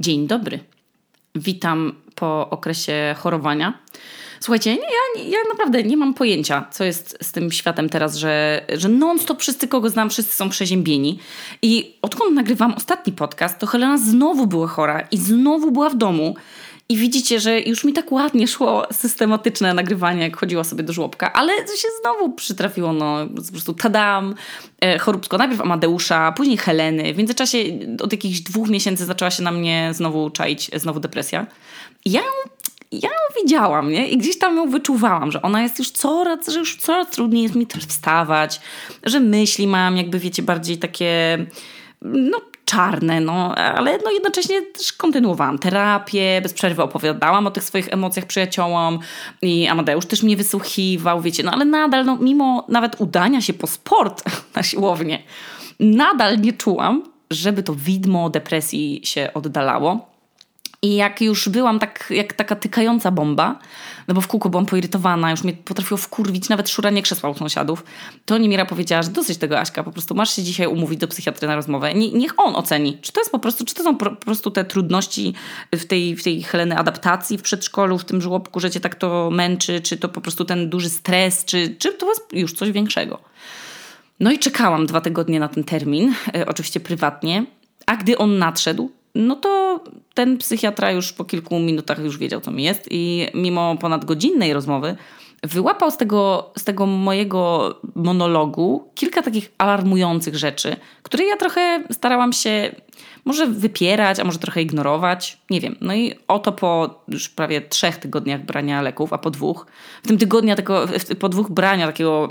Dzień dobry. Witam po okresie chorowania. Słuchajcie, ja, ja naprawdę nie mam pojęcia, co jest z tym światem teraz, że, że non-stop wszyscy, kogo znam, wszyscy są przeziębieni. I odkąd nagrywam ostatni podcast, to Helena znowu była chora i znowu była w domu. I widzicie, że już mi tak ładnie szło systematyczne nagrywanie, jak chodziła sobie do żłobka, ale się znowu przytrafiło, no po prostu tadam, e, choróbsko. Najpierw Amadeusza, później Heleny. W międzyczasie od jakichś dwóch miesięcy zaczęła się na mnie znowu czaić, znowu depresja. I ja ją, ja ją widziałam, nie? I gdzieś tam ją wyczuwałam, że ona jest już coraz, że już coraz trudniej jest mi wstawać, że myśli mam jakby, wiecie, bardziej takie no czarne, no, ale no jednocześnie też kontynuowałam terapię, bez przerwy opowiadałam o tych swoich emocjach przyjaciołom i Amadeusz też mnie wysłuchiwał, wiecie, no ale nadal, no, mimo nawet udania się po sport na siłownię, nadal nie czułam, żeby to widmo depresji się oddalało. I jak już byłam tak, jak taka tykająca bomba, no bo w kółko byłam poirytowana, już mnie potrafiło wkurwić nawet szuranie krzesła u sąsiadów, to Niemira powiedziała, że dosyć tego Aśka, po prostu masz się dzisiaj umówić do psychiatry na rozmowę. Nie, niech on oceni, czy to jest po prostu, czy to są po prostu te trudności w tej, w tej Heleny adaptacji w przedszkolu, w tym żłobku, że cię tak to męczy, czy to po prostu ten duży stres, czy, czy to jest już coś większego. No i czekałam dwa tygodnie na ten termin, e, oczywiście prywatnie, a gdy on nadszedł, no to ten psychiatra już po kilku minutach już wiedział, co mi jest i mimo ponad godzinnej rozmowy wyłapał z tego, z tego mojego monologu kilka takich alarmujących rzeczy, które ja trochę starałam się może wypierać, a może trochę ignorować. Nie wiem. No i oto po już prawie trzech tygodniach brania leków, a po dwóch, w tym tygodniu tego, po dwóch brania takiego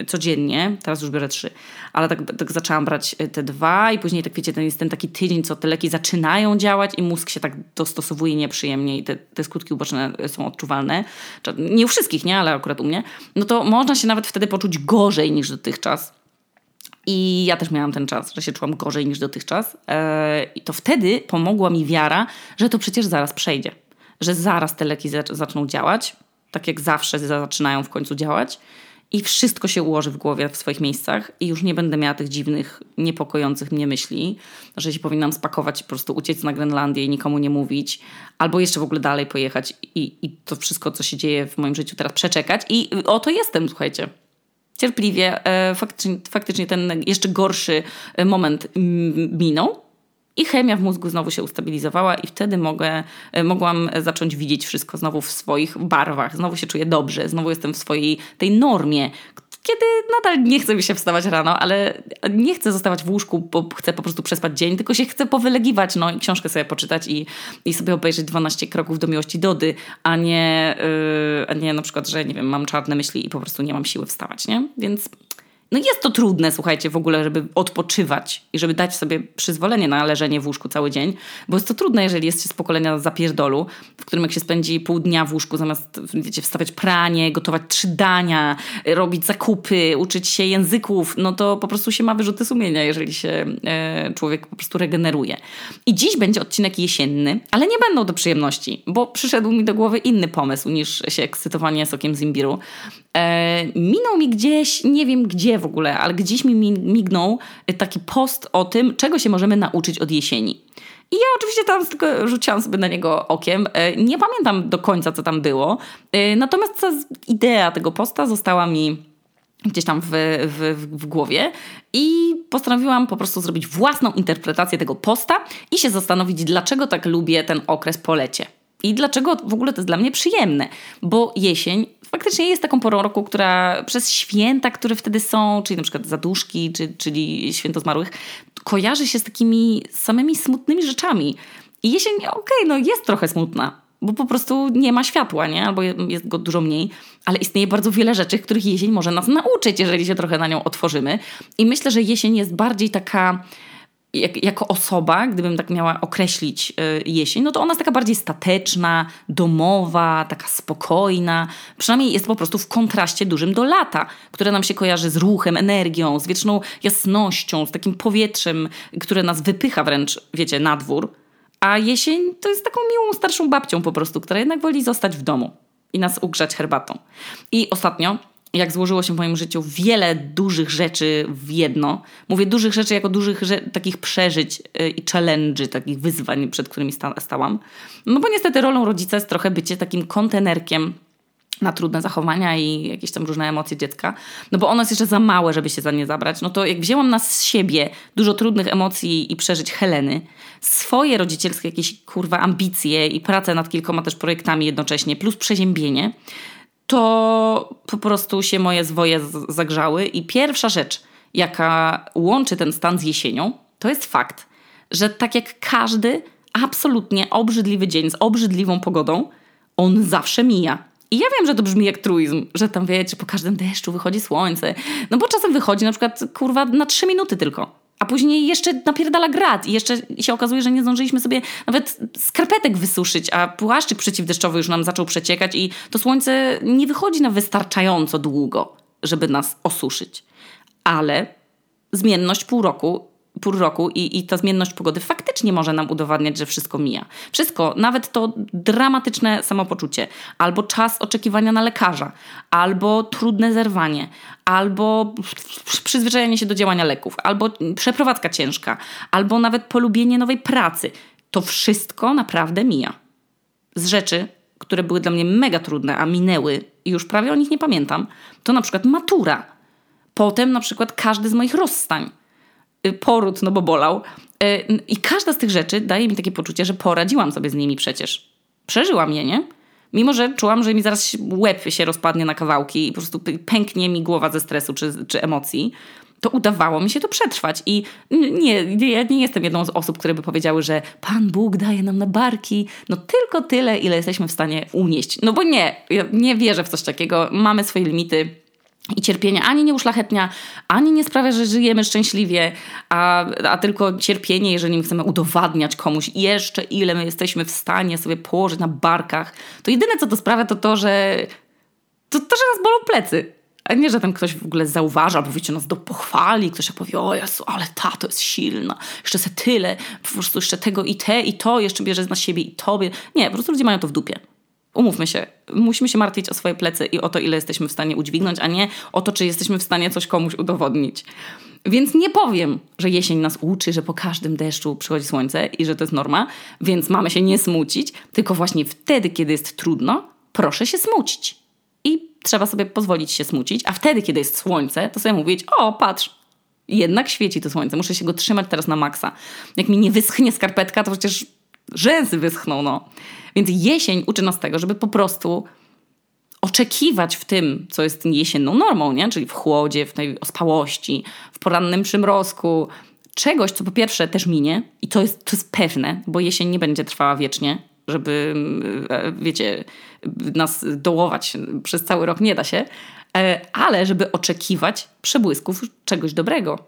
y, codziennie, teraz już biorę trzy, ale tak, tak zaczęłam brać te dwa i później tak wiecie, ten jest ten taki tydzień, co te leki zaczynają działać i mózg się tak dostosowuje nieprzyjemnie i te, te skutki uboczne są odczuwalne. Nie u wszystkich, nie? Ale akurat u mnie. No to można się nawet wtedy poczuć gorzej niż dotychczas. I ja też miałam ten czas, że się czułam gorzej niż dotychczas. E, I to wtedy pomogła mi wiara, że to przecież zaraz przejdzie. Że zaraz te leki zaczną działać, tak jak zawsze zaczynają w końcu działać. I wszystko się ułoży w głowie w swoich miejscach, i już nie będę miała tych dziwnych, niepokojących mnie myśli, że się powinnam spakować i po prostu uciec na Grenlandię i nikomu nie mówić, albo jeszcze w ogóle dalej pojechać i, i to wszystko, co się dzieje w moim życiu teraz przeczekać. I oto jestem, słuchajcie cierpliwie e, faktycznie, faktycznie ten jeszcze gorszy e, moment minął. I chemia w mózgu znowu się ustabilizowała, i wtedy mogę, e, mogłam zacząć widzieć wszystko znowu w swoich barwach. Znowu się czuję dobrze, znowu jestem w swojej tej normie, kiedy nadal nie chce mi się wstawać rano, ale nie chcę zostawać w łóżku, bo chcę po prostu przespać dzień, tylko się chcę powylegiwać, no i książkę sobie poczytać i, i sobie obejrzeć 12 kroków do miłości Dody, a nie, yy, a nie na przykład, że nie wiem, mam czarne myśli i po prostu nie mam siły wstawać, nie? Więc no jest to trudne, słuchajcie, w ogóle, żeby odpoczywać i żeby dać sobie przyzwolenie na leżenie w łóżku cały dzień, bo jest to trudne, jeżeli jest się z pokolenia zapierdolu, w którym jak się spędzi pół dnia w łóżku, zamiast, wiecie, wstawiać pranie, gotować trzy dania, robić zakupy, uczyć się języków, no to po prostu się ma wyrzuty sumienia, jeżeli się e, człowiek po prostu regeneruje. I dziś będzie odcinek jesienny, ale nie będą do przyjemności, bo przyszedł mi do głowy inny pomysł niż się ekscytowanie sokiem z imbiru. E, minął mi gdzieś, nie wiem gdzie w ogóle, ale gdzieś mi mignął taki post o tym, czego się możemy nauczyć od jesieni. I ja oczywiście tam tylko rzuciłam sobie na niego okiem. E, nie pamiętam do końca, co tam było. E, natomiast ta idea tego posta została mi gdzieś tam w, w, w głowie i postanowiłam po prostu zrobić własną interpretację tego posta i się zastanowić, dlaczego tak lubię ten okres po lecie. I dlaczego w ogóle to jest dla mnie przyjemne? Bo jesień faktycznie jest taką porą roku, która przez święta, które wtedy są, czyli na przykład zaduszki, czy, czyli święto zmarłych, kojarzy się z takimi samymi smutnymi rzeczami. I jesień, okej, okay, no jest trochę smutna, bo po prostu nie ma światła, nie? Albo jest go dużo mniej, ale istnieje bardzo wiele rzeczy, których jesień może nas nauczyć, jeżeli się trochę na nią otworzymy. I myślę, że jesień jest bardziej taka jak, jako osoba, gdybym tak miała określić y, jesień, no to ona jest taka bardziej stateczna, domowa, taka spokojna. Przynajmniej jest po prostu w kontraście dużym do lata, które nam się kojarzy z ruchem, energią, z wieczną jasnością, z takim powietrzem, które nas wypycha wręcz, wiecie, na dwór. A jesień to jest taką miłą starszą babcią po prostu, która jednak woli zostać w domu i nas ugrzać herbatą. I ostatnio jak złożyło się w moim życiu wiele dużych rzeczy w jedno. Mówię dużych rzeczy jako dużych takich przeżyć yy, i challenge, takich wyzwań, przed którymi sta stałam. No bo niestety rolą rodzica jest trochę bycie takim kontenerkiem na trudne zachowania i jakieś tam różne emocje dziecka, no bo ono jest jeszcze za małe, żeby się za nie zabrać, no to jak wzięłam na siebie dużo trudnych emocji i przeżyć Heleny, swoje rodzicielskie jakieś kurwa ambicje i pracę nad kilkoma też projektami jednocześnie, plus przeziębienie, to po prostu się moje zwoje zagrzały i pierwsza rzecz, jaka łączy ten stan z jesienią, to jest fakt, że tak jak każdy absolutnie obrzydliwy dzień z obrzydliwą pogodą, on zawsze mija. I ja wiem, że to brzmi jak truizm, że tam wiecie, po każdym deszczu wychodzi słońce. No bo czasem wychodzi na przykład kurwa na trzy minuty tylko. A później jeszcze napierdala grad i jeszcze się okazuje, że nie zdążyliśmy sobie nawet skarpetek wysuszyć, a płaszczyk przeciwdeszczowy już nam zaczął przeciekać i to słońce nie wychodzi na wystarczająco długo, żeby nas osuszyć. Ale zmienność pół roku pół roku i, i ta zmienność pogody faktycznie może nam udowadniać, że wszystko mija. Wszystko, nawet to dramatyczne samopoczucie, albo czas oczekiwania na lekarza, albo trudne zerwanie, albo przyzwyczajenie się do działania leków, albo przeprowadzka ciężka, albo nawet polubienie nowej pracy. To wszystko naprawdę mija. Z rzeczy, które były dla mnie mega trudne, a minęły i już prawie o nich nie pamiętam, to na przykład matura. Potem na przykład każdy z moich rozstań poród, no bo bolał. Y, I każda z tych rzeczy daje mi takie poczucie, że poradziłam sobie z nimi przecież. Przeżyłam je, nie? Mimo, że czułam, że mi zaraz łeb się rozpadnie na kawałki i po prostu pęknie mi głowa ze stresu czy, czy emocji, to udawało mi się to przetrwać. I nie, nie, ja nie jestem jedną z osób, które by powiedziały, że Pan Bóg daje nam na barki no tylko tyle, ile jesteśmy w stanie unieść. No bo nie, ja nie wierzę w coś takiego. Mamy swoje limity i cierpienie ani nie uszlachetnia, ani nie sprawia, że żyjemy szczęśliwie, a, a tylko cierpienie, jeżeli my chcemy udowadniać komuś jeszcze, ile my jesteśmy w stanie sobie położyć na barkach, to jedyne co to sprawia, to to, że to, to, że nas bolą plecy. A nie, że tam ktoś w ogóle zauważa, albo wiecie, nas do pochwali, ktoś powie, o Jezu, ale ta to jest silna, jeszcze se tyle, po prostu jeszcze tego i te i to, jeszcze bierze na siebie i tobie. Nie, po prostu ludzie mają to w dupie. Umówmy się, musimy się martwić o swoje plecy i o to, ile jesteśmy w stanie udźwignąć, a nie o to, czy jesteśmy w stanie coś komuś udowodnić. Więc nie powiem, że jesień nas uczy, że po każdym deszczu przychodzi słońce i że to jest norma, więc mamy się nie smucić, tylko właśnie wtedy, kiedy jest trudno, proszę się smucić. I trzeba sobie pozwolić się smucić, a wtedy, kiedy jest słońce, to sobie mówić: O, patrz, jednak świeci to słońce, muszę się go trzymać teraz na maksa. Jak mi nie wyschnie skarpetka, to przecież rzęsy wyschną, no. Więc jesień uczy nas tego, żeby po prostu oczekiwać w tym, co jest jesienną normą, nie? czyli w chłodzie, w tej ospałości, w porannym przymrozku, czegoś, co po pierwsze też minie i to jest, to jest pewne, bo jesień nie będzie trwała wiecznie, żeby, e, wiecie, nas dołować przez cały rok nie da się, e, ale żeby oczekiwać przebłysków czegoś dobrego,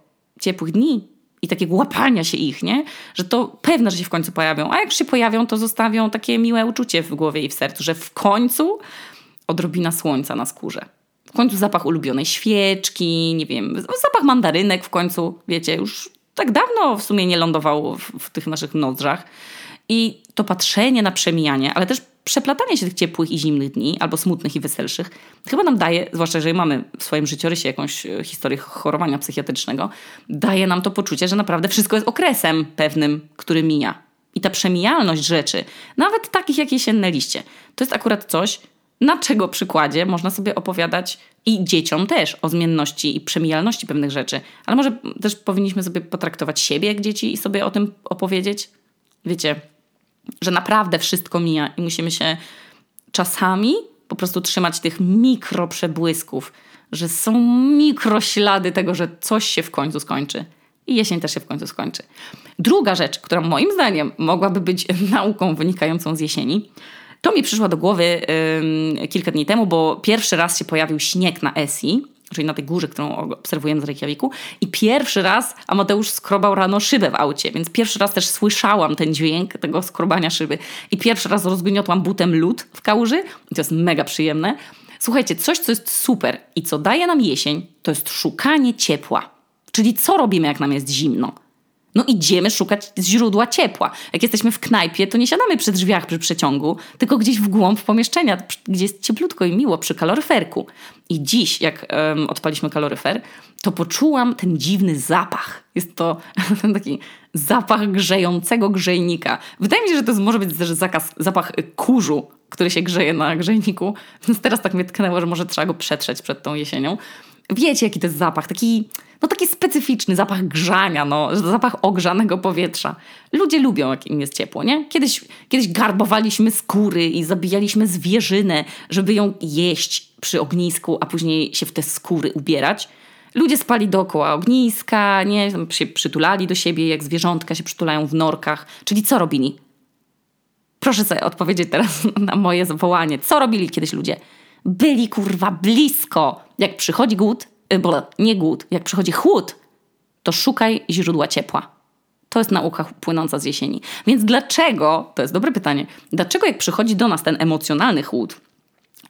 ciepłych dni, i takiego łapania się ich, nie? Że to pewne, że się w końcu pojawią. A jak się pojawią, to zostawią takie miłe uczucie w głowie i w sercu, że w końcu odrobina słońca na skórze. W końcu zapach ulubionej świeczki, nie wiem, zapach mandarynek w końcu, wiecie, już tak dawno w sumie nie lądował w, w tych naszych nozdrzach. I to patrzenie na przemijanie, ale też przeplatanie się tych ciepłych i zimnych dni, albo smutnych i weselszych, chyba nam daje, zwłaszcza jeżeli mamy w swoim życiorysie jakąś e, historię chorowania psychiatrycznego, daje nam to poczucie, że naprawdę wszystko jest okresem pewnym, który mija. I ta przemijalność rzeczy, nawet takich jak jesienne liście, to jest akurat coś, na czego przykładzie można sobie opowiadać i dzieciom też o zmienności i przemijalności pewnych rzeczy. Ale może też powinniśmy sobie potraktować siebie jak dzieci i sobie o tym opowiedzieć? Wiecie, że naprawdę wszystko mija i musimy się czasami po prostu trzymać tych mikroprzebłysków, że są mikroślady tego, że coś się w końcu skończy. I jesień też się w końcu skończy. Druga rzecz, która moim zdaniem mogłaby być nauką wynikającą z jesieni, to mi przyszła do głowy yy, kilka dni temu, bo pierwszy raz się pojawił śnieg na Esi czyli na tej górze, którą obserwujemy z Reykjaviku. I pierwszy raz Amadeusz skrobał rano szybę w aucie, więc pierwszy raz też słyszałam ten dźwięk tego skrobania szyby. I pierwszy raz rozgniotłam butem lód w kałuży. I to jest mega przyjemne. Słuchajcie, coś, co jest super i co daje nam jesień, to jest szukanie ciepła. Czyli co robimy, jak nam jest zimno? No idziemy szukać źródła ciepła. Jak jesteśmy w knajpie, to nie siadamy przy drzwiach przy przeciągu, tylko gdzieś w głąb pomieszczenia, gdzie jest cieplutko i miło przy kaloryferku. I dziś, jak um, odpaliśmy kaloryfer, to poczułam ten dziwny zapach. Jest to ten taki zapach grzejącego grzejnika. Wydaje mi się, że to może być też zakaz, zapach kurzu, który się grzeje na grzejniku. Więc teraz tak mnie tknęło, że może trzeba go przetrzeć przed tą jesienią. Wiecie, jaki to jest zapach? Taki, no taki specyficzny zapach grzania, no, zapach ogrzanego powietrza. Ludzie lubią, jak im jest ciepło, nie? Kiedyś, kiedyś garbowaliśmy skóry i zabijaliśmy zwierzynę, żeby ją jeść przy ognisku, a później się w te skóry ubierać. Ludzie spali dookoła ogniska, nie? się przytulali do siebie, jak zwierzątka się przytulają w norkach. Czyli co robili? Proszę sobie odpowiedzieć teraz na moje zawołanie. Co robili kiedyś ludzie? Byli kurwa blisko. Jak przychodzi głód, y, bo nie głód, jak przychodzi chłód, to szukaj źródła ciepła. To jest nauka płynąca z jesieni. Więc dlaczego, to jest dobre pytanie, dlaczego jak przychodzi do nas ten emocjonalny chłód,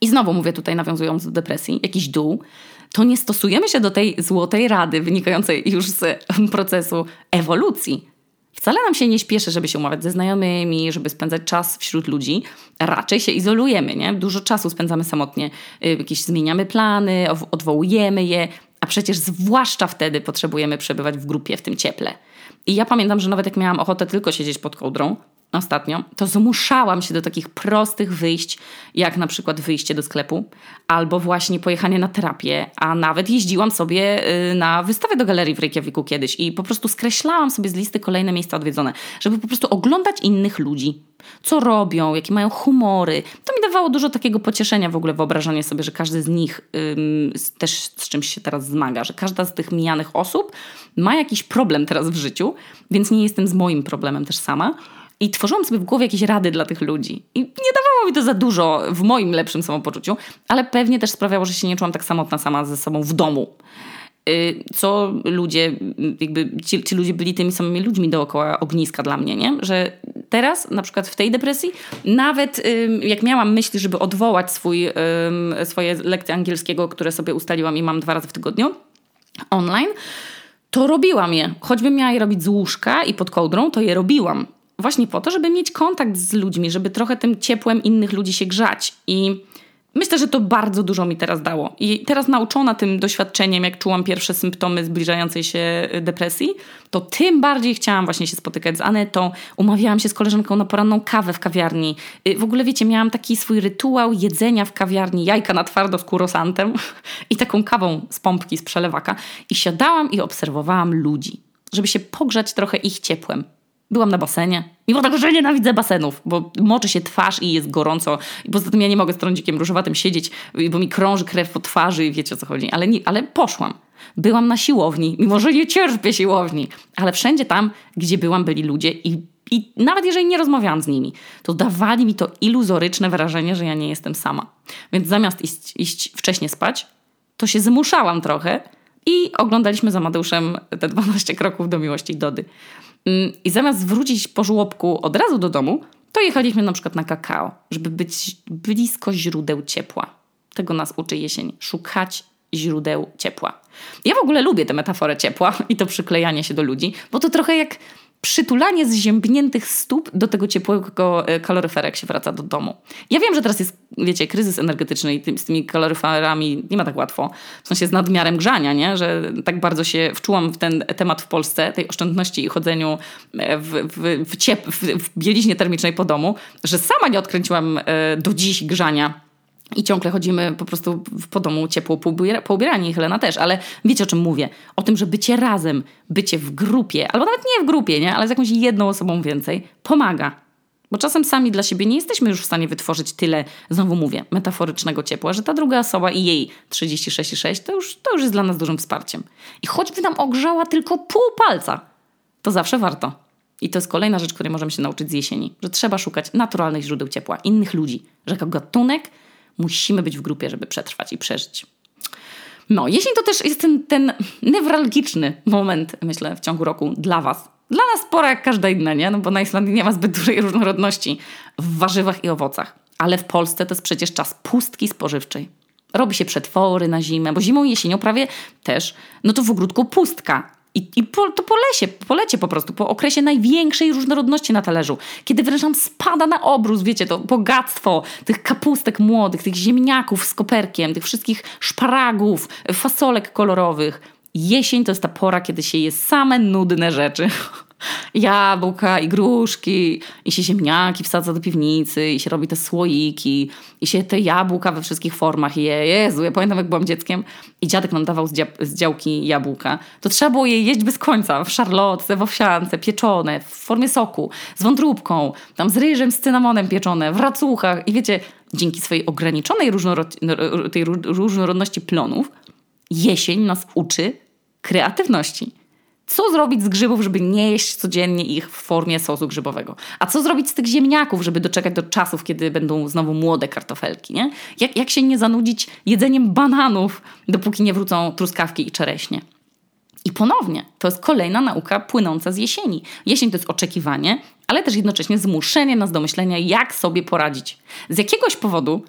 i znowu mówię tutaj nawiązując do depresji, jakiś dół, to nie stosujemy się do tej złotej rady wynikającej już z procesu ewolucji. Wcale nam się nie śpieszy, żeby się umawiać ze znajomymi, żeby spędzać czas wśród ludzi. Raczej się izolujemy, nie? Dużo czasu spędzamy samotnie, y, jakieś zmieniamy plany, odwołujemy je, a przecież zwłaszcza wtedy potrzebujemy przebywać w grupie, w tym cieple. I ja pamiętam, że nawet jak miałam ochotę tylko siedzieć pod kołdrą, ostatnio, to zmuszałam się do takich prostych wyjść, jak na przykład wyjście do sklepu, albo właśnie pojechanie na terapię, a nawet jeździłam sobie y, na wystawę do galerii w Reykjaviku kiedyś i po prostu skreślałam sobie z listy kolejne miejsca odwiedzone, żeby po prostu oglądać innych ludzi. Co robią, jakie mają humory. To mi dawało dużo takiego pocieszenia w ogóle, wyobrażanie sobie, że każdy z nich ym, też z czymś się teraz zmaga, że każda z tych mijanych osób ma jakiś problem teraz w życiu, więc nie jestem z moim problemem też sama. I tworzyłam sobie w głowie jakieś rady dla tych ludzi. I nie dawało mi to za dużo w moim lepszym samopoczuciu, ale pewnie też sprawiało, że się nie czułam tak samotna sama ze sobą w domu. Y, co ludzie, jakby ci, ci ludzie byli tymi samymi ludźmi dookoła ogniska dla mnie, nie? Że teraz, na przykład w tej depresji, nawet jak miałam myśli, żeby odwołać swój, swoje lekcje angielskiego, które sobie ustaliłam i mam dwa razy w tygodniu online, to robiłam je. Choćbym miała je robić z łóżka i pod kołdrą, to je robiłam właśnie po to, żeby mieć kontakt z ludźmi, żeby trochę tym ciepłem innych ludzi się grzać. I myślę, że to bardzo dużo mi teraz dało. I teraz nauczona tym doświadczeniem, jak czułam pierwsze symptomy zbliżającej się depresji, to tym bardziej chciałam właśnie się spotykać z Anetą. Umawiałam się z koleżanką na poranną kawę w kawiarni. Y, w ogóle wiecie, miałam taki swój rytuał jedzenia w kawiarni, jajka na twardo z kurosantem i taką kawą z pompki, z przelewaka. I siadałam i obserwowałam ludzi, żeby się pogrzać trochę ich ciepłem. Byłam na basenie. Mimo tego, że nienawidzę basenów, bo moczy się twarz i jest gorąco. I poza tym ja nie mogę z trądzikiem różowatym siedzieć, bo mi krąży krew po twarzy i wiecie o co chodzi. Ale, nie, ale poszłam. Byłam na siłowni, mimo że nie cierpię siłowni. Ale wszędzie tam, gdzie byłam, byli ludzie i, i nawet jeżeli nie rozmawiałam z nimi, to dawali mi to iluzoryczne wrażenie, że ja nie jestem sama. Więc zamiast iść, iść wcześniej spać, to się zmuszałam trochę i oglądaliśmy za Amadeuszem te 12 kroków do miłości Dody. Mm, I zamiast wrócić po żłobku od razu do domu, to jechaliśmy na przykład na kakao, żeby być blisko źródeł ciepła. Tego nas uczy jesień. Szukać źródeł ciepła. Ja w ogóle lubię tę metaforę ciepła i to przyklejanie się do ludzi, bo to trochę jak przytulanie zziębniętych stóp do tego ciepłego e, kaloryfera, jak się wraca do domu. Ja wiem, że teraz jest, wiecie, kryzys energetyczny i z tymi kaloryferami nie ma tak łatwo. W sensie z nadmiarem grzania, nie? Że tak bardzo się wczułam w ten temat w Polsce, tej oszczędności i chodzeniu e, w, w, w, ciep- w bieliźnie termicznej po domu, że sama nie odkręciłam e, do dziś grzania i ciągle chodzimy po prostu po domu ciepło poubierani, Helena też, ale wiecie o czym mówię? O tym, że bycie razem, bycie w grupie, albo nawet nie w grupie, nie? ale z jakąś jedną osobą więcej, pomaga. Bo czasem sami dla siebie nie jesteśmy już w stanie wytworzyć tyle, znowu mówię, metaforycznego ciepła, że ta druga osoba i jej 36,6 to już, to już jest dla nas dużym wsparciem. I choćby nam ogrzała tylko pół palca, to zawsze warto. I to jest kolejna rzecz, której możemy się nauczyć z jesieni, że trzeba szukać naturalnych źródeł ciepła, innych ludzi, że jako gatunek Musimy być w grupie, żeby przetrwać i przeżyć. No, jesień to też jest ten, ten newralgiczny moment, myślę, w ciągu roku dla Was. Dla nas pora jak każda inna, nie? No bo na Islandii nie ma zbyt dużej różnorodności w warzywach i owocach. Ale w Polsce to jest przecież czas pustki spożywczej. Robi się przetwory na zimę, bo zimą i jesienią prawie też, no to w ogródku pustka. I, i po, to po lesie, po lecie po prostu, po okresie największej różnorodności na talerzu. Kiedy wręcz nam spada na obrus, wiecie, to bogactwo tych kapustek młodych, tych ziemniaków z koperkiem, tych wszystkich szparagów, fasolek kolorowych. Jesień to jest ta pora, kiedy się je same nudne rzeczy. jabłka i gruszki i się ziemniaki wsadza do piwnicy i się robi te słoiki i się te jabłka we wszystkich formach je. Jezu, ja pamiętam jak byłam dzieckiem i dziadek nam dawał z, dzia z działki jabłka. To trzeba było je jeść bez końca. W szarlotce, w owsiance, pieczone, w formie soku, z wątróbką, tam z ryżem, z cynamonem pieczone, w racuchach i wiecie, dzięki swojej ograniczonej tej różnorodności plonów jesień nas uczy kreatywności co zrobić z grzybów, żeby nie jeść codziennie ich w formie sosu grzybowego? A co zrobić z tych ziemniaków, żeby doczekać do czasów, kiedy będą znowu młode kartofelki? Nie? Jak, jak się nie zanudzić jedzeniem bananów, dopóki nie wrócą truskawki i czereśnie? I ponownie, to jest kolejna nauka płynąca z jesieni. Jesień to jest oczekiwanie, ale też jednocześnie zmuszenie nas do myślenia, jak sobie poradzić. Z jakiegoś powodu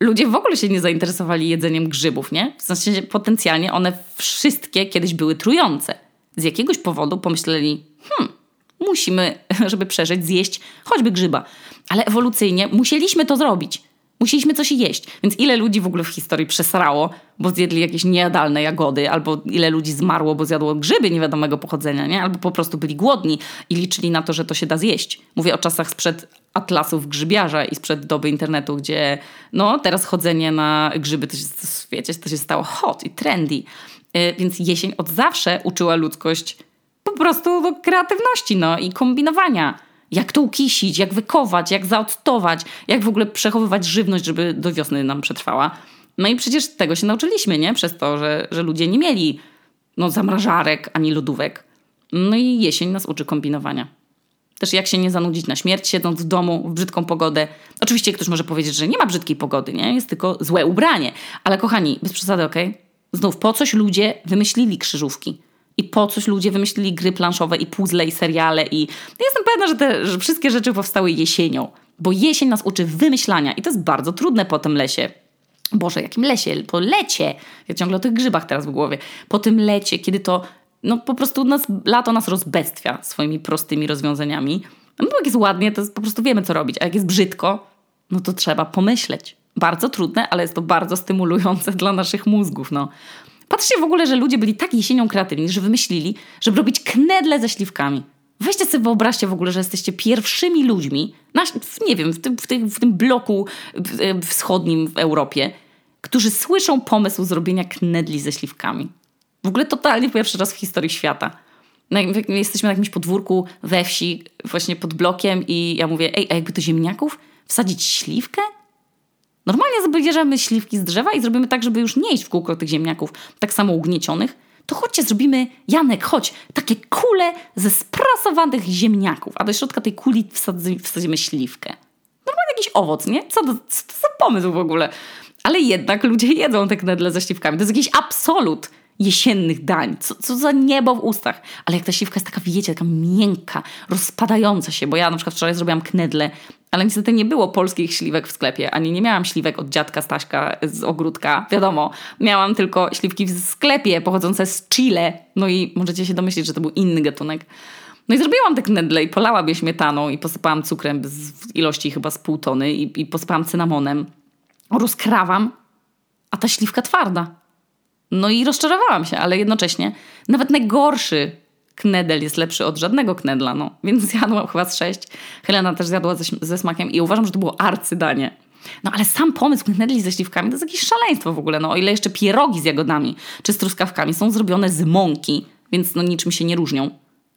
ludzie w ogóle się nie zainteresowali jedzeniem grzybów, nie? W sensie potencjalnie one wszystkie kiedyś były trujące z jakiegoś powodu pomyśleli, hmm, musimy, żeby przeżyć, zjeść choćby grzyba. Ale ewolucyjnie musieliśmy to zrobić. Musieliśmy coś jeść. Więc ile ludzi w ogóle w historii przesrało, bo zjedli jakieś niejadalne jagody, albo ile ludzi zmarło, bo zjadło grzyby niewiadomego pochodzenia, nie? albo po prostu byli głodni i liczyli na to, że to się da zjeść. Mówię o czasach sprzed atlasów grzybiarza i sprzed doby internetu, gdzie no teraz chodzenie na grzyby to się, wiecie, to się stało hot i trendy. Y, więc jesień od zawsze uczyła ludzkość po prostu do kreatywności no, i kombinowania. Jak to ukisić, jak wykować, jak zaodtować, jak w ogóle przechowywać żywność, żeby do wiosny nam przetrwała. No i przecież tego się nauczyliśmy, nie? Przez to, że, że ludzie nie mieli no, zamrażarek ani lodówek. No i jesień nas uczy kombinowania. Też jak się nie zanudzić na śmierć, siedząc w domu w brzydką pogodę. Oczywiście ktoś może powiedzieć, że nie ma brzydkiej pogody, nie? Jest tylko złe ubranie. Ale kochani, bez przesady, okej? Okay? Znów, po coś ludzie wymyślili krzyżówki. I po coś ludzie wymyślili gry planszowe i puzzle i seriale i jestem pewna, że te że wszystkie rzeczy powstały jesienią. Bo jesień nas uczy wymyślania i to jest bardzo trudne po tym lesie. Boże, jakim lesie? Po lecie. Ja ciągle o tych grzybach teraz w głowie. Po tym lecie, kiedy to no po prostu nas, lato nas rozbestwia swoimi prostymi rozwiązaniami. No bo jak jest ładnie, to po prostu wiemy, co robić. A jak jest brzydko, no to trzeba pomyśleć. Bardzo trudne, ale jest to bardzo stymulujące dla naszych mózgów. No. Patrzcie w ogóle, że ludzie byli tak jesienią kreatywni, że wymyślili, żeby robić knedle ze śliwkami. Weźcie sobie, wyobraźcie w ogóle, że jesteście pierwszymi ludźmi, na, nie wiem, w tym, w tym, w tym bloku wschodnim w Europie, którzy słyszą pomysł zrobienia knedli ze śliwkami. W ogóle totalnie pierwszy raz w historii świata. Jesteśmy na jakimś podwórku we wsi, właśnie pod blokiem i ja mówię, ej, a jakby do ziemniaków wsadzić śliwkę? Normalnie zabierzemy śliwki z drzewa i zrobimy tak, żeby już nie iść w kółko tych ziemniaków tak samo ugniecionych. To chodźcie, zrobimy, Janek, chodź, takie kule ze sprasowanych ziemniaków, a do środka tej kuli wsadzimy, wsadzimy śliwkę. Normalnie jakiś owoc, nie? Co, co to za pomysł w ogóle? Ale jednak ludzie jedzą te knedle ze śliwkami. To jest jakiś absolut jesiennych dań. Co, co za niebo w ustach. Ale jak ta śliwka jest taka, wiecie, taka miękka, rozpadająca się, bo ja na przykład wczoraj zrobiłam knedle ale niestety nie było polskich śliwek w sklepie, ani nie miałam śliwek od dziadka Staśka z ogródka. Wiadomo, miałam tylko śliwki w sklepie pochodzące z Chile. No i możecie się domyślić, że to był inny gatunek. No i zrobiłam te knedle i polałam je śmietaną i posypałam cukrem w ilości chyba z pół tony i, i posypałam cynamonem. Rozkrawam, a ta śliwka twarda. No i rozczarowałam się, ale jednocześnie nawet najgorszy knedel jest lepszy od żadnego knedla, no. Więc zjadłam chyba z sześć. Helena też zjadła ze, ze smakiem i uważam, że to było arcydanie. No ale sam pomysł knedli ze śliwkami to jest jakieś szaleństwo w ogóle. No o ile jeszcze pierogi z jagodami czy z truskawkami są zrobione z mąki, więc no niczym się nie różnią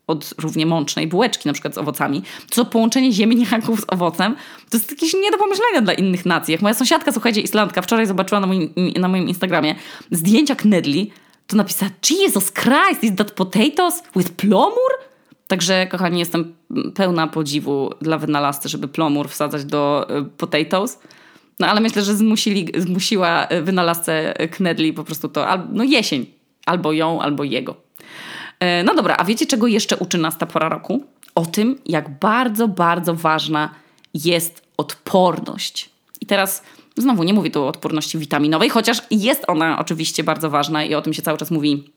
od równie mącznej bułeczki, na przykład z owocami, to połączenie ziemniaków z owocem to jest jakieś nie do pomyślenia dla innych nacji. Jak moja sąsiadka, słuchajcie, Islandka, wczoraj zobaczyła na moim, na moim Instagramie zdjęcia knedli, to napisała Jesus Christ, is that potatoes with plomur? Także, kochani, jestem pełna podziwu dla wynalazcy, żeby plomur wsadzać do y, potatoes. No ale myślę, że zmusili, zmusiła y, wynalazcę knedli po prostu to, no jesień. Albo ją, albo jego. E, no dobra, a wiecie czego jeszcze uczy nas ta pora roku? O tym, jak bardzo, bardzo ważna jest odporność. I teraz Znowu nie mówię tu o odporności witaminowej, chociaż jest ona oczywiście bardzo ważna i o tym się cały czas mówi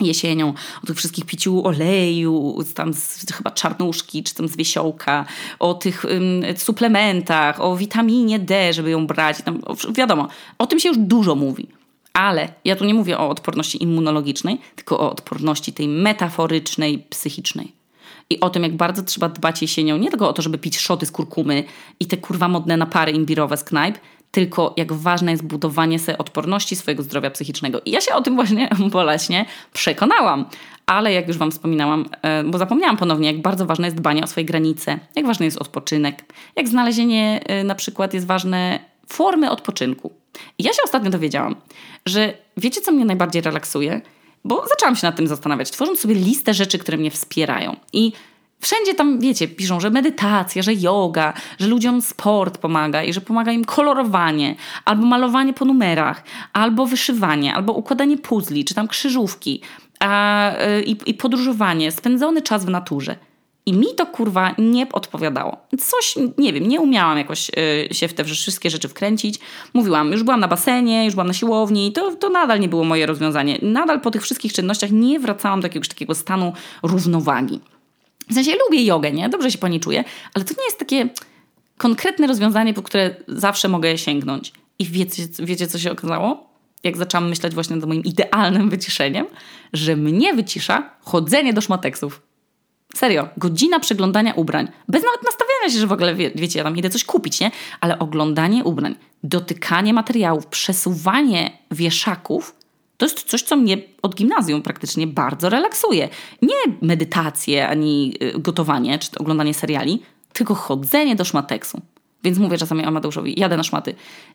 jesienią, o tych wszystkich piciu oleju, tam z, chyba czarnuszki, czy tam z wiesiołka, o tych ym, suplementach, o witaminie D, żeby ją brać. Tam, wiadomo, o tym się już dużo mówi. Ale ja tu nie mówię o odporności immunologicznej, tylko o odporności tej metaforycznej, psychicznej. I o tym, jak bardzo trzeba dbać jesienią, nie tylko o to, żeby pić szoty z kurkumy i te kurwa modne napary imbirowe z knajp, tylko jak ważne jest budowanie sobie odporności swojego zdrowia psychicznego. I ja się o tym właśnie boleśnie przekonałam. Ale jak już Wam wspominałam, e, bo zapomniałam ponownie, jak bardzo ważne jest dbanie o swoje granice, jak ważny jest odpoczynek, jak znalezienie e, na przykład jest ważne formy odpoczynku. I ja się ostatnio dowiedziałam, że wiecie, co mnie najbardziej relaksuje? Bo zaczęłam się nad tym zastanawiać, tworząc sobie listę rzeczy, które mnie wspierają. I Wszędzie tam, wiecie, piszą, że medytacja, że yoga, że ludziom sport pomaga i że pomaga im kolorowanie, albo malowanie po numerach, albo wyszywanie, albo układanie puzli, czy tam krzyżówki a, y, i, i podróżowanie, spędzony czas w naturze. I mi to kurwa nie odpowiadało. Coś, nie wiem, nie umiałam jakoś y, się w te wszystkie rzeczy wkręcić. Mówiłam, już byłam na basenie, już byłam na siłowni, to, to nadal nie było moje rozwiązanie. Nadal po tych wszystkich czynnościach nie wracałam do jakiegoś takiego stanu równowagi. W sensie lubię jogę, nie? Dobrze się po niej czuję, ale to nie jest takie konkretne rozwiązanie, po które zawsze mogę sięgnąć. I wiecie, wiecie co się okazało? Jak zaczęłam myśleć właśnie nad moim idealnym wyciszeniem, że mnie wycisza chodzenie do szmateksów. Serio, godzina przeglądania ubrań. Bez nawet nastawiania się, że w ogóle, wie, wiecie, ja tam idę coś kupić, nie? Ale oglądanie ubrań, dotykanie materiałów, przesuwanie wieszaków to jest coś, co mnie od gimnazjum praktycznie bardzo relaksuje. Nie medytacje, ani y, gotowanie, czy oglądanie seriali, tylko chodzenie do szmateksu. Więc mówię czasami Amadeuszowi, jadę na szmaty.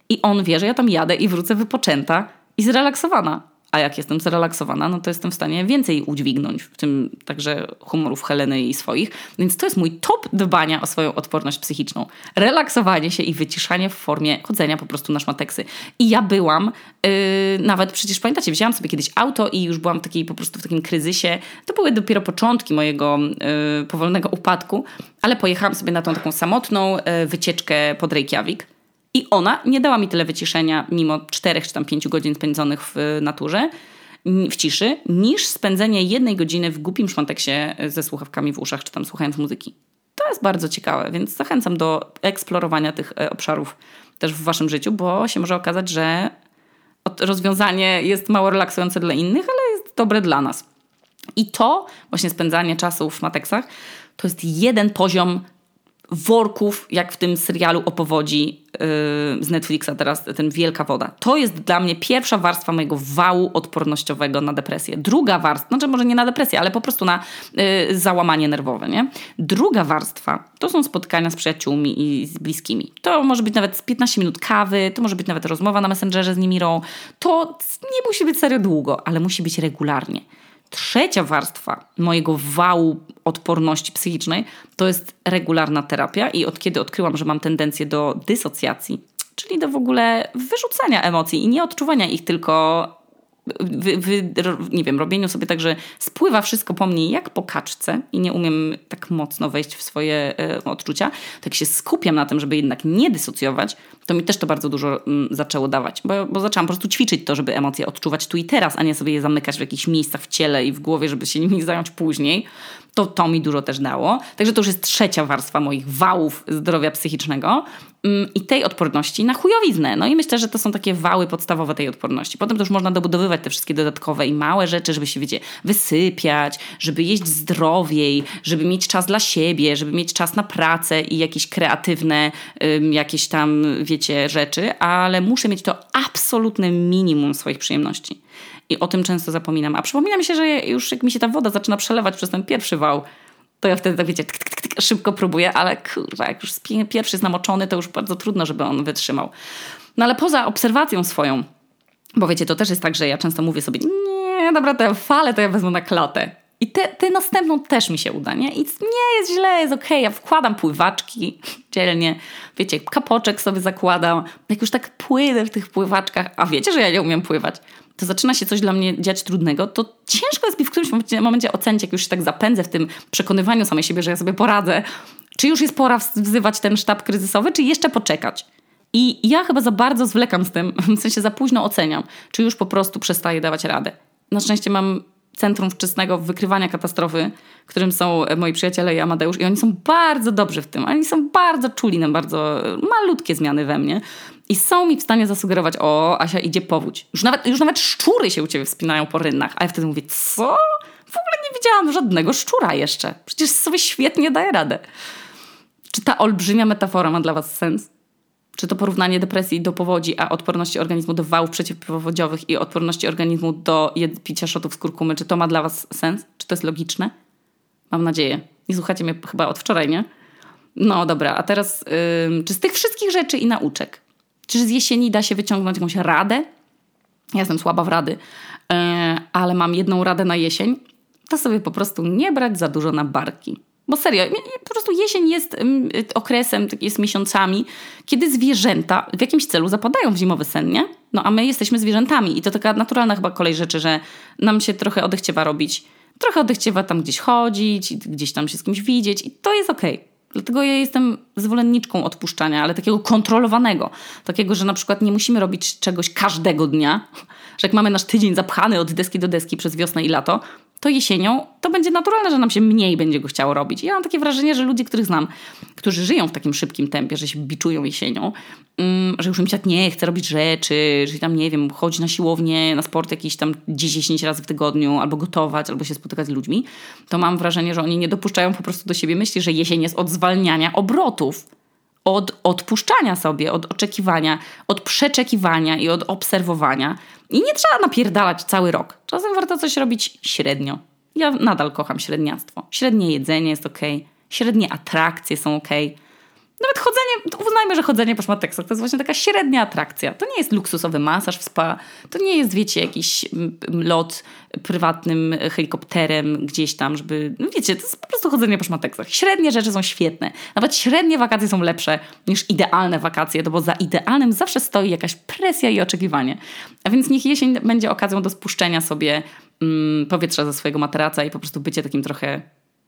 I on wie, że ja tam jadę i wrócę wypoczęta i zrelaksowana. A jak jestem zrelaksowana, no to jestem w stanie więcej udźwignąć, w tym także humorów Heleny i swoich. Więc to jest mój top dbania o swoją odporność psychiczną. Relaksowanie się i wyciszanie w formie chodzenia po prostu na szmateksy. I ja byłam, yy, nawet przecież pamiętacie, wzięłam sobie kiedyś auto i już byłam takiej, po prostu w takim kryzysie. To były dopiero początki mojego yy, powolnego upadku, ale pojechałam sobie na tą taką samotną yy, wycieczkę pod Reykjavik i ona nie dała mi tyle wyciszenia, mimo czterech czy tam pięciu godzin spędzonych w naturze, w ciszy, niż spędzenie jednej godziny w głupim szmanteksie ze słuchawkami w uszach, czy tam słuchając muzyki. To jest bardzo ciekawe, więc zachęcam do eksplorowania tych e, obszarów też w waszym życiu, bo się może okazać, że rozwiązanie jest mało relaksujące dla innych, ale jest dobre dla nas. I to właśnie spędzanie czasu w szmateksach to jest jeden poziom worków, jak w tym serialu o powodzi yy, z Netflixa teraz, ten Wielka Woda. To jest dla mnie pierwsza warstwa mojego wału odpornościowego na depresję. Druga warstwa, znaczy może nie na depresję, ale po prostu na yy, załamanie nerwowe, nie? Druga warstwa to są spotkania z przyjaciółmi i z bliskimi. To może być nawet 15 minut kawy, to może być nawet rozmowa na Messengerze z Nimirą. To nie musi być serio długo, ale musi być regularnie. Trzecia warstwa mojego wału odporności psychicznej to jest regularna terapia i od kiedy odkryłam, że mam tendencję do dysocjacji, czyli do w ogóle wyrzucania emocji i nie odczuwania ich tylko wy, wy, nie wiem, robieniu sobie tak, że spływa wszystko po mnie jak po kaczce i nie umiem tak mocno wejść w swoje e, odczucia, tak się skupiam na tym, żeby jednak nie dysocjować, to mi też to bardzo dużo m, zaczęło dawać, bo, bo zaczęłam po prostu ćwiczyć to, żeby emocje odczuwać tu i teraz, a nie sobie je zamykać w jakichś miejscach w ciele i w głowie, żeby się nimi zająć później. To to mi dużo też dało. Także to już jest trzecia warstwa moich wałów zdrowia psychicznego. Mm, i tej odporności na chujowiznę. No i myślę, że to są takie wały podstawowe tej odporności. Potem to już można dobudowywać te wszystkie dodatkowe i małe rzeczy, żeby się, wiecie, wysypiać, żeby jeść zdrowiej, żeby mieć czas dla siebie, żeby mieć czas na pracę i jakieś kreatywne, jakieś tam, wiecie, rzeczy, ale muszę mieć to absolutne minimum swoich przyjemności. I o tym często zapominam. A przypomina mi się, że już jak mi się ta woda zaczyna przelewać przez ten pierwszy wał, to ja wtedy tak wiecie, tk, tk, tk, szybko próbuję, ale kurwa, jak już pierwszy jest namoczony, to już bardzo trudno, żeby on wytrzymał. No ale poza obserwacją swoją, bo wiecie, to też jest tak, że ja często mówię sobie, nie, dobra, tę falę to ja wezmę na klatę. I tę następną też mi się uda, nie? I nie jest źle, jest okej. Okay. Ja wkładam pływaczki dzielnie, wiecie, kapoczek sobie zakładam. Jak już tak płynę w tych pływaczkach, a wiecie, że ja nie umiem pływać, to zaczyna się coś dla mnie dziać trudnego, to ciężko jest mi w którymś momencie, momencie ocenić, jak już się tak zapędzę w tym przekonywaniu samej siebie, że ja sobie poradzę, czy już jest pora wzywać ten sztab kryzysowy, czy jeszcze poczekać. I ja chyba za bardzo zwlekam z tym, w sensie za późno oceniam, czy już po prostu przestaję dawać radę. Na szczęście mam centrum wczesnego wykrywania katastrofy, którym są moi przyjaciele i Amadeusz i oni są bardzo dobrzy w tym. Oni są bardzo czuli na bardzo malutkie zmiany we mnie i są mi w stanie zasugerować, o, Asia, idzie powódź. Już nawet, już nawet szczury się u ciebie wspinają po rynnach. A ja wtedy mówię, co? W ogóle nie widziałam żadnego szczura jeszcze. Przecież sobie świetnie daje radę. Czy ta olbrzymia metafora ma dla was sens? Czy to porównanie depresji do powodzi, a odporności organizmu do wałów przeciwpowodziowych i odporności organizmu do picia szotów z kurkumy, czy to ma dla was sens? Czy to jest logiczne? Mam nadzieję. Nie słuchacie mnie chyba od wczoraj, nie? No dobra, a teraz yy, czy z tych wszystkich rzeczy i nauczek, czy z jesieni da się wyciągnąć jakąś radę? Ja jestem słaba w rady, yy, ale mam jedną radę na jesień. To sobie po prostu nie brać za dużo na barki. Bo serio, po prostu jesień jest okresem, jest miesiącami, kiedy zwierzęta w jakimś celu zapadają w zimowy sen, nie? No a my jesteśmy zwierzętami i to taka naturalna chyba kolej rzeczy, że nam się trochę odechciewa robić. Trochę odechciewa tam gdzieś chodzić, gdzieś tam się z kimś widzieć i to jest okej. Okay. Dlatego ja jestem zwolenniczką odpuszczania, ale takiego kontrolowanego. Takiego, że na przykład nie musimy robić czegoś każdego dnia, że jak mamy nasz tydzień zapchany od deski do deski przez wiosnę i lato, to jesienią to będzie naturalne, że nam się mniej będzie go chciało robić. Ja mam takie wrażenie, że ludzie, których znam, którzy żyją w takim szybkim tempie, że się biczują jesienią, um, że już im się tak nie chce robić rzeczy, że tam, nie wiem, chodzi na siłownię, na sport jakiś tam 10 razy w tygodniu, albo gotować, albo się spotykać z ludźmi, to mam wrażenie, że oni nie dopuszczają po prostu do siebie myśli, że jesień jest od zwalniania obrotów od odpuszczania sobie, od oczekiwania, od przeczekiwania i od obserwowania. I nie trzeba napierdalać cały rok. Czasem warto coś robić średnio. Ja nadal kocham średniactwo. Średnie jedzenie jest ok, średnie atrakcje są ok. Nawet chodzenie, uznajmy, że chodzenie po szmateksach to jest właśnie taka średnia atrakcja. To nie jest luksusowy masaż w spa, to nie jest, wiecie, jakiś lot prywatnym helikopterem gdzieś tam, żeby, no wiecie, to jest po prostu chodzenie po szmateksach. Średnie rzeczy są świetne. Nawet średnie wakacje są lepsze niż idealne wakacje, no bo za idealnym zawsze stoi jakaś presja i oczekiwanie. A więc niech jesień będzie okazją do spuszczenia sobie mm, powietrza ze swojego materaca i po prostu bycie takim trochę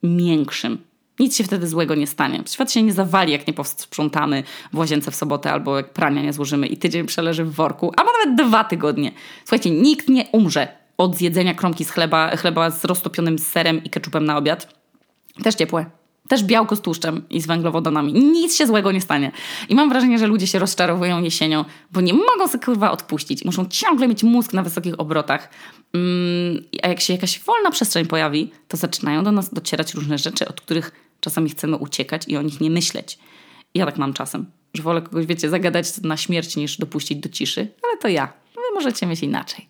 miększym nic się wtedy złego nie stanie. Świat się nie zawali, jak nie posprzątamy w łazience w sobotę albo jak prania nie złożymy i tydzień przeleży w worku, albo nawet dwa tygodnie. Słuchajcie, nikt nie umrze od zjedzenia kromki z chleba, chleba z roztopionym serem i keczupem na obiad. Też ciepłe. Też białko z tłuszczem i z węglowodanami. Nic się złego nie stanie. I mam wrażenie, że ludzie się rozczarowują jesienią, bo nie mogą sobie kurwa odpuścić. Muszą ciągle mieć mózg na wysokich obrotach. Mm, a jak się jakaś wolna przestrzeń pojawi, to zaczynają do nas docierać różne rzeczy, od których czasami chcemy uciekać i o nich nie myśleć. Ja tak mam czasem, że wolę kogoś, wiecie, zagadać na śmierć niż dopuścić do ciszy, ale to ja. Wy możecie mieć inaczej.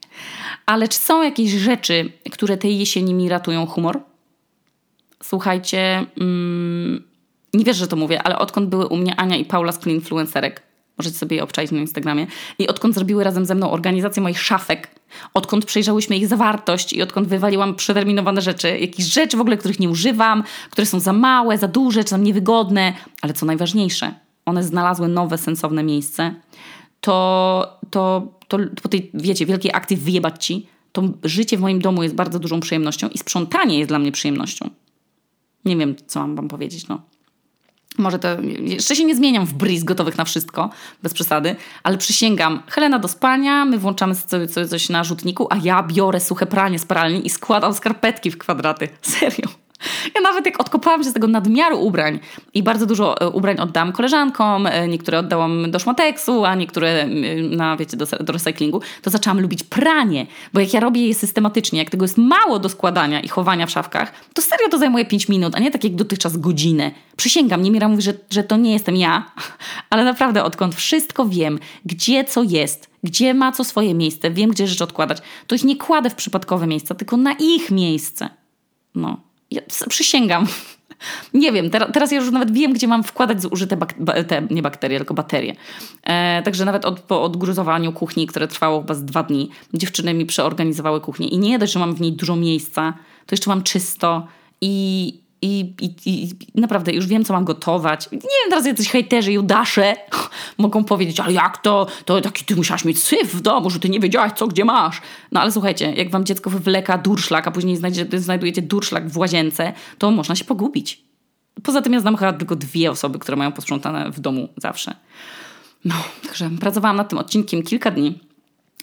Ale czy są jakieś rzeczy, które tej jesieni mi ratują humor? Słuchajcie, mm, nie wiesz, że to mówię, ale odkąd były u mnie Ania i Paula z Clean Influencerek, możecie sobie je obczaić na Instagramie, i odkąd zrobiły razem ze mną organizację moich szafek, odkąd przejrzałyśmy ich zawartość i odkąd wywaliłam przeterminowane rzeczy, jakieś rzeczy w ogóle, których nie używam, które są za małe, za duże, czy tam niewygodne, ale co najważniejsze, one znalazły nowe, sensowne miejsce, to, to, to po tej, wiecie, wielkiej akcji wyjebać ci, to życie w moim domu jest bardzo dużą przyjemnością i sprzątanie jest dla mnie przyjemnością. Nie wiem, co mam wam powiedzieć, no. Może to, jeszcze się nie zmieniam w bris gotowych na wszystko, bez przesady, ale przysięgam, Helena do spania, my włączamy sobie coś na rzutniku, a ja biorę suche pranie z pralni i składam skarpetki w kwadraty. Serio. Ja nawet jak odkopałam się z tego nadmiaru ubrań i bardzo dużo e, ubrań oddałam koleżankom, e, niektóre oddałam do szmateksu, a niektóre na, wiecie, do, do recyklingu, to zaczęłam lubić pranie, bo jak ja robię je systematycznie, jak tego jest mało do składania i chowania w szafkach, to serio to zajmuje 5 minut, a nie tak jak dotychczas godzinę. Przysięgam, Niemira mówi, że, że to nie jestem ja, ale naprawdę odkąd wszystko wiem, gdzie co jest, gdzie ma co swoje miejsce, wiem, gdzie rzeczy odkładać, to ich nie kładę w przypadkowe miejsca, tylko na ich miejsce. No. Ja przysięgam. Nie wiem, ter teraz ja już nawet wiem, gdzie mam wkładać zużyte bak- te, nie bakterie, tylko baterie. E, także nawet od, po odgruzowaniu kuchni, które trwało chyba z dwa dni, dziewczyny mi przeorganizowały kuchnię i nie dość, że mam w niej dużo miejsca, to jeszcze mam czysto i, i, i, I, naprawdę już wiem, co mam gotować. Nie wiem, teraz jacyś hejterzy, judasze mogą powiedzieć, ale jak to? To taki ty musiałaś mieć syf w domu, że ty nie wiedziałaś, co gdzie masz. No ale słuchajcie, jak wam dziecko wywleka durszlak, a później znajdujecie durszlak w łazience, to można się pogubić. Poza tym ja znam chyba tylko dwie osoby, które mają posprzątane w domu zawsze. No, także pracowałam nad tym odcinkiem kilka dni.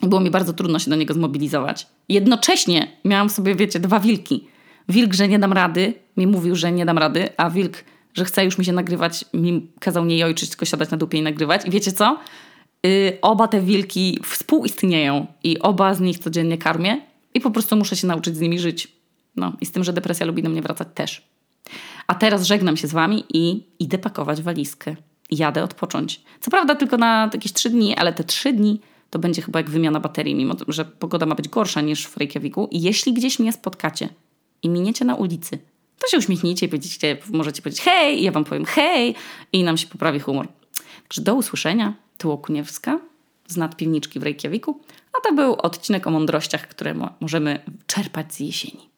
Było mi bardzo trudno się do niego zmobilizować. jednocześnie miałam sobie, wiecie, dwa wilki. Wilk, że nie dam rady, mi mówił, że nie dam rady, a wilk, że chce już mi się nagrywać, mi kazał nie jojczyć, tylko siadać na dupie i nagrywać. I wiecie co? Yy, oba te wilki współistnieją i oba z nich codziennie karmię i po prostu muszę się nauczyć z nimi żyć. No i z tym, że depresja lubi do mnie wracać też. A teraz żegnam się z wami i idę pakować walizkę. Jadę odpocząć. Co prawda tylko na jakieś trzy dni, ale te trzy dni to będzie chyba jak wymiana baterii, mimo że pogoda ma być gorsza niż w Reykjaviku. I jeśli gdzieś mnie spotkacie i miniecie na ulicy, to się uśmiechnijcie i będziecie, możecie powiedzieć hej, ja wam powiem hej i nam się poprawi humor. Także do usłyszenia. Tu Okuniewska z nadpiwniczki w Reykjaviku. A to był odcinek o mądrościach, które możemy czerpać z jesieni.